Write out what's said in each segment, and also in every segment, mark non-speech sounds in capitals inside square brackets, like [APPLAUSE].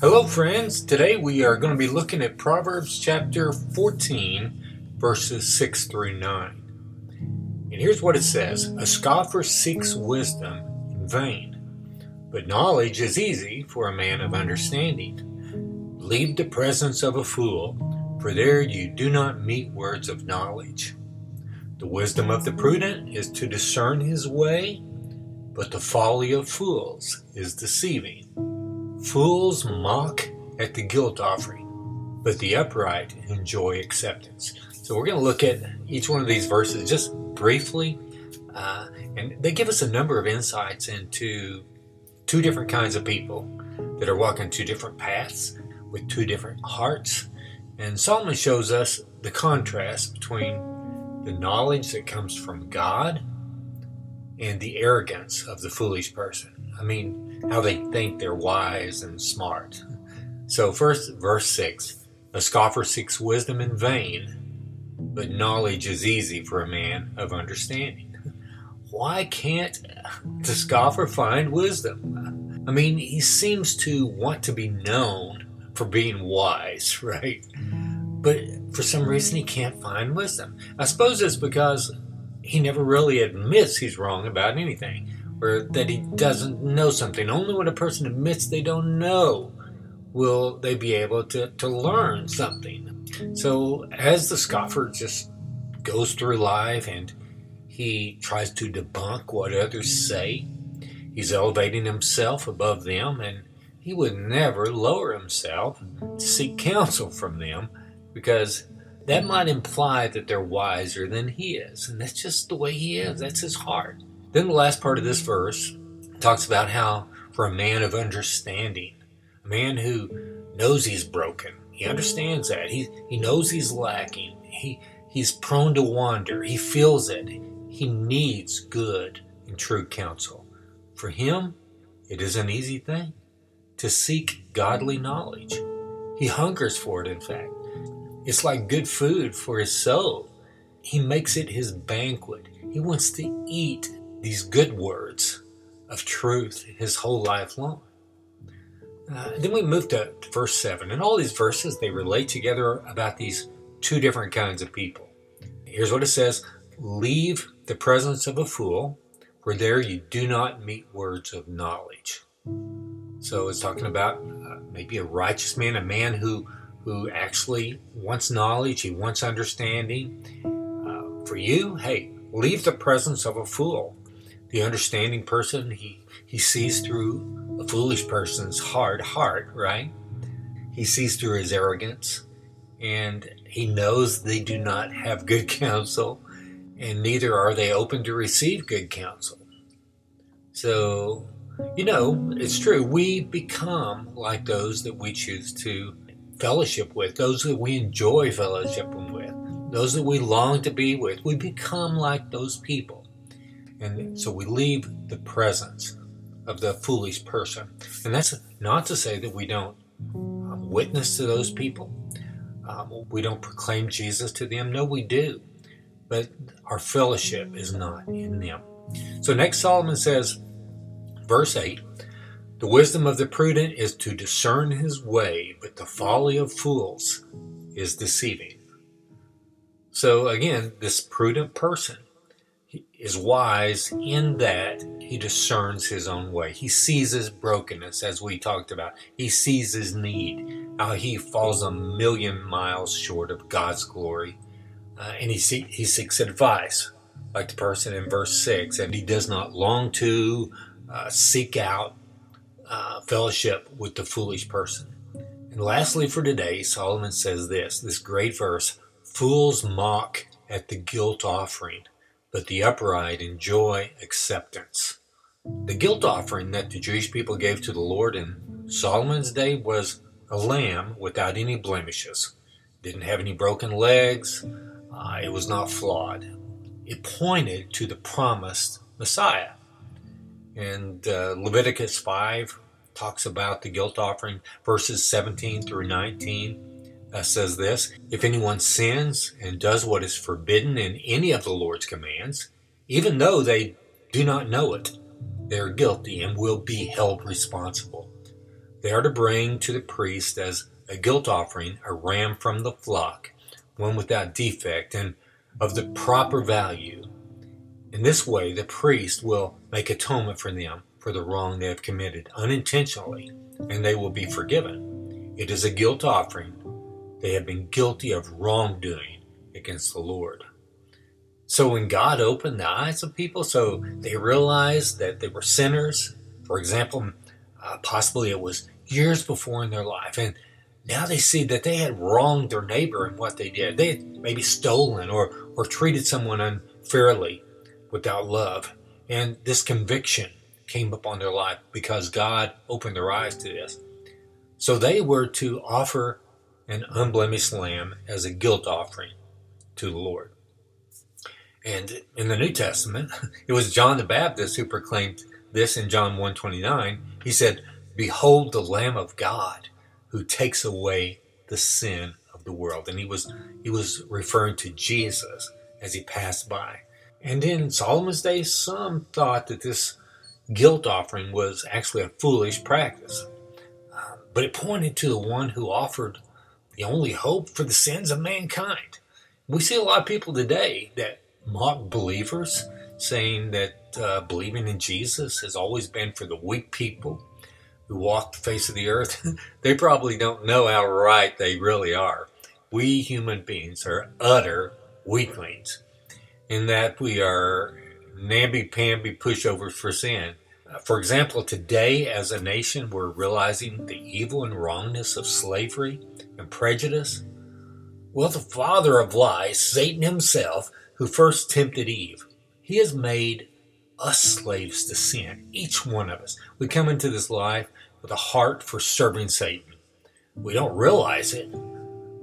Hello, friends. Today we are going to be looking at Proverbs chapter 14, verses 6 through 9. And here's what it says A scoffer seeks wisdom in vain, but knowledge is easy for a man of understanding. Leave the presence of a fool, for there you do not meet words of knowledge. The wisdom of the prudent is to discern his way, but the folly of fools is deceiving. Fools mock at the guilt offering, but the upright enjoy acceptance. So we're going to look at each one of these verses just briefly, uh, and they give us a number of insights into two different kinds of people that are walking two different paths with two different hearts. And Solomon shows us the contrast between the knowledge that comes from God and the arrogance of the foolish person. I mean, how they think they're wise and smart. So, first, verse 6 A scoffer seeks wisdom in vain, but knowledge is easy for a man of understanding. Why can't the scoffer find wisdom? I mean, he seems to want to be known for being wise, [LAUGHS] right? But for some reason, he can't find wisdom. I suppose it's because he never really admits he's wrong about anything or that he doesn't know something. Only when a person admits they don't know will they be able to, to learn something. So, as the scoffer just goes through life and he tries to debunk what others say, he's elevating himself above them and he would never lower himself to seek counsel from them because that might imply that they're wiser than he is. And that's just the way he is, that's his heart. Then the last part of this verse talks about how, for a man of understanding, a man who knows he's broken, he understands that. He, he knows he's lacking. He, he's prone to wander. He feels it. He needs good and true counsel. For him, it is an easy thing to seek godly knowledge. He hungers for it, in fact. It's like good food for his soul. He makes it his banquet. He wants to eat these good words of truth his whole life long. Uh, then we move to verse 7, and all these verses they relate together about these two different kinds of people. Here's what it says Leave the presence of a fool, for there you do not meet words of knowledge. So it's talking about uh, maybe a righteous man, a man who who actually wants knowledge, he wants understanding. Uh, for you, hey, leave the presence of a fool the understanding person, he, he sees through a foolish person's hard heart, right? He sees through his arrogance, and he knows they do not have good [LAUGHS] counsel, and neither are they open to receive good counsel. So, you know, it's true. We become like those that we choose to fellowship with, those that we enjoy fellowship with, those that we long to be with. We become like those people. And so we leave the presence of the foolish person. And that's not to say that we don't um, witness to those people, um, we don't proclaim Jesus to them. No, we do. But our fellowship is not in them. So next, Solomon says, verse 8 The wisdom of the prudent is to discern his way, but the folly of fools is deceiving. So again, this prudent person is wise in that he discerns his own way. He sees his brokenness, as we talked about. He sees his need, how he falls a million miles short of God's glory. Uh, and he, see, he seeks advice, like the person in verse 6, and he does not long to uh, seek out uh, fellowship with the foolish person. And lastly, for today, Solomon says this this great verse Fools mock at the guilt offering but the upright enjoy acceptance. The guilt offering that the Jewish people gave to the Lord in Solomon's day was a lamb without any blemishes. Didn't have any broken legs. Uh, it was not flawed. It pointed to the promised Messiah. And uh, Leviticus 5 talks about the guilt offering, verses 17 through 19 uh, says this If anyone sins and does what is forbidden in any of the Lord's commands, even though they do not know it, they are guilty and will be held responsible. they are to bring to the priest as a guilt offering a ram from the flock, one without defect and of the proper value. In this way, the priest will make atonement for them for the wrong they have committed unintentionally, and they will be forgiven. It is a guilt offering. They have been guilty of wrongdoing against the Lord. So when God opened the eyes of people, so they realized that they were sinners, for example, uh, possibly it was years before in their life, and now they see that they had wronged their neighbor in what they did. They had maybe stolen or, or treated someone unfairly without love. And this conviction came upon their life because God opened their eyes to this. So they were to offer an unblemished lamb as a guilt offering to the Lord. And in the New Testament, [LAUGHS] it was John the Baptist who proclaimed this in John 1:29. He said, "Behold the Lamb of God who takes away the sin of the world. And he was he was referring to Jesus as he passed by. And in Solomon's day, some thought that this guilt offering was actually a foolish practice. Uh, but it pointed to the one who offered the only hope for the sins of mankind. We see a lot of people today that mock believers, saying that uh, believing in Jesus has always been for the weak people who walk the face of the earth, [LAUGHS] they probably don't know how right they really are. We human beings are utter weaklings in that we are namby-pamby pushovers for sin. For example, today as a nation, we're realizing the evil and wrongness of slavery and prejudice. Well, the father of lies, Satan himself, who first tempted Eve, he has made us slaves to sin, each one of us. We come into this life with a heart for serving Satan. We don't realize it,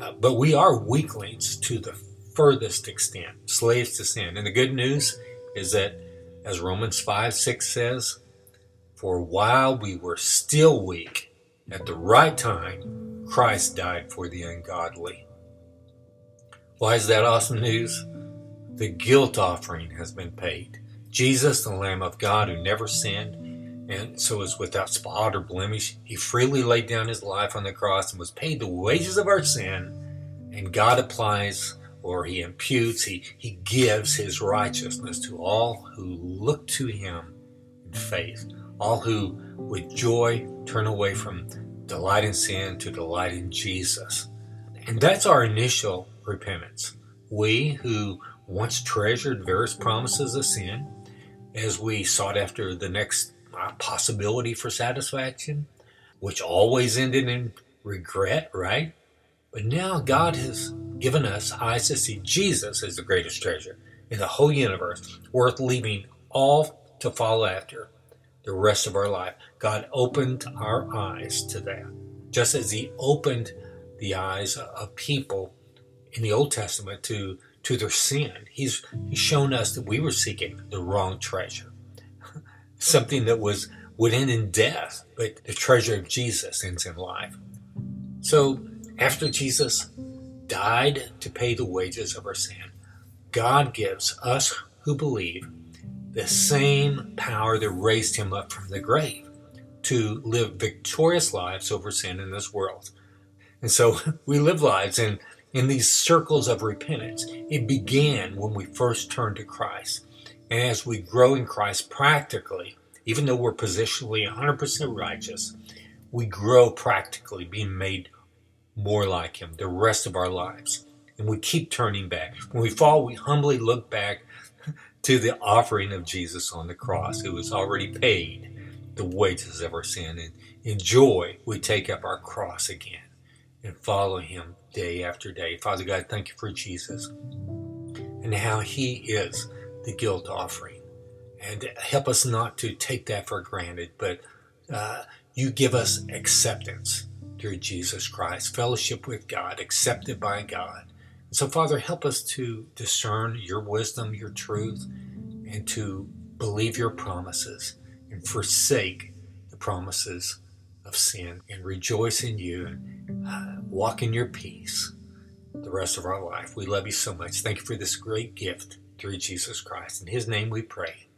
uh, but we are weaklings to the furthest extent, slaves to sin. And the good news is that, as Romans 5 6 says, for while we were still weak, at the right time, Christ died for the ungodly. Why is that awesome news? The guilt offering has been paid. Jesus, the Lamb of God who never sinned, and so is without spot or blemish. He freely laid down his life on the cross and was paid the wages of our sin, and God applies or he imputes, he, he gives his righteousness to all who look to him in faith, all who with joy turn away from delight in sin to delight in Jesus. And that's our initial repentance. We who once treasured various promises of sin, as we sought after the next uh, possibility for satisfaction, which always ended in regret, right? But now God has given us eyes to see Jesus as the greatest treasure in the whole universe, worth leaving all to follow after the rest of our life. God opened our eyes to that, just as He opened the eyes of people in the Old Testament to to their sin. He's, he's shown us that we were seeking the wrong treasure, [LAUGHS] something that was would end in death, but the treasure of Jesus ends in life. So after Jesus died to pay the wages of our sin, God gives us who believe the same power that raised him up from the grave to live victorious lives over sin in this world. And so [LAUGHS] we live lives in, in these circles of repentance. It began when we first turned to Christ. And as we grow in Christ practically, even though we're positionally 100% righteous, we grow practically, being made more like Him the rest of our lives. And we keep turning back. When we fall, we humbly look back to the offering of Jesus on the cross, who has already paid the wages of our sin. And in joy, we take up our cross again and follow Him day after day. Father God, thank you for Jesus and how He is the guilt offering. And help us not to take that for granted, but uh, you give us acceptance through Jesus Christ, fellowship with God, accepted by God. So, Father, help us to discern your wisdom, your truth, and to believe your promises and forsake the promises of sin and rejoice in you and uh, walk in your peace the rest of our life. We love you so much. Thank you for this great gift through Jesus Christ. In his name we pray.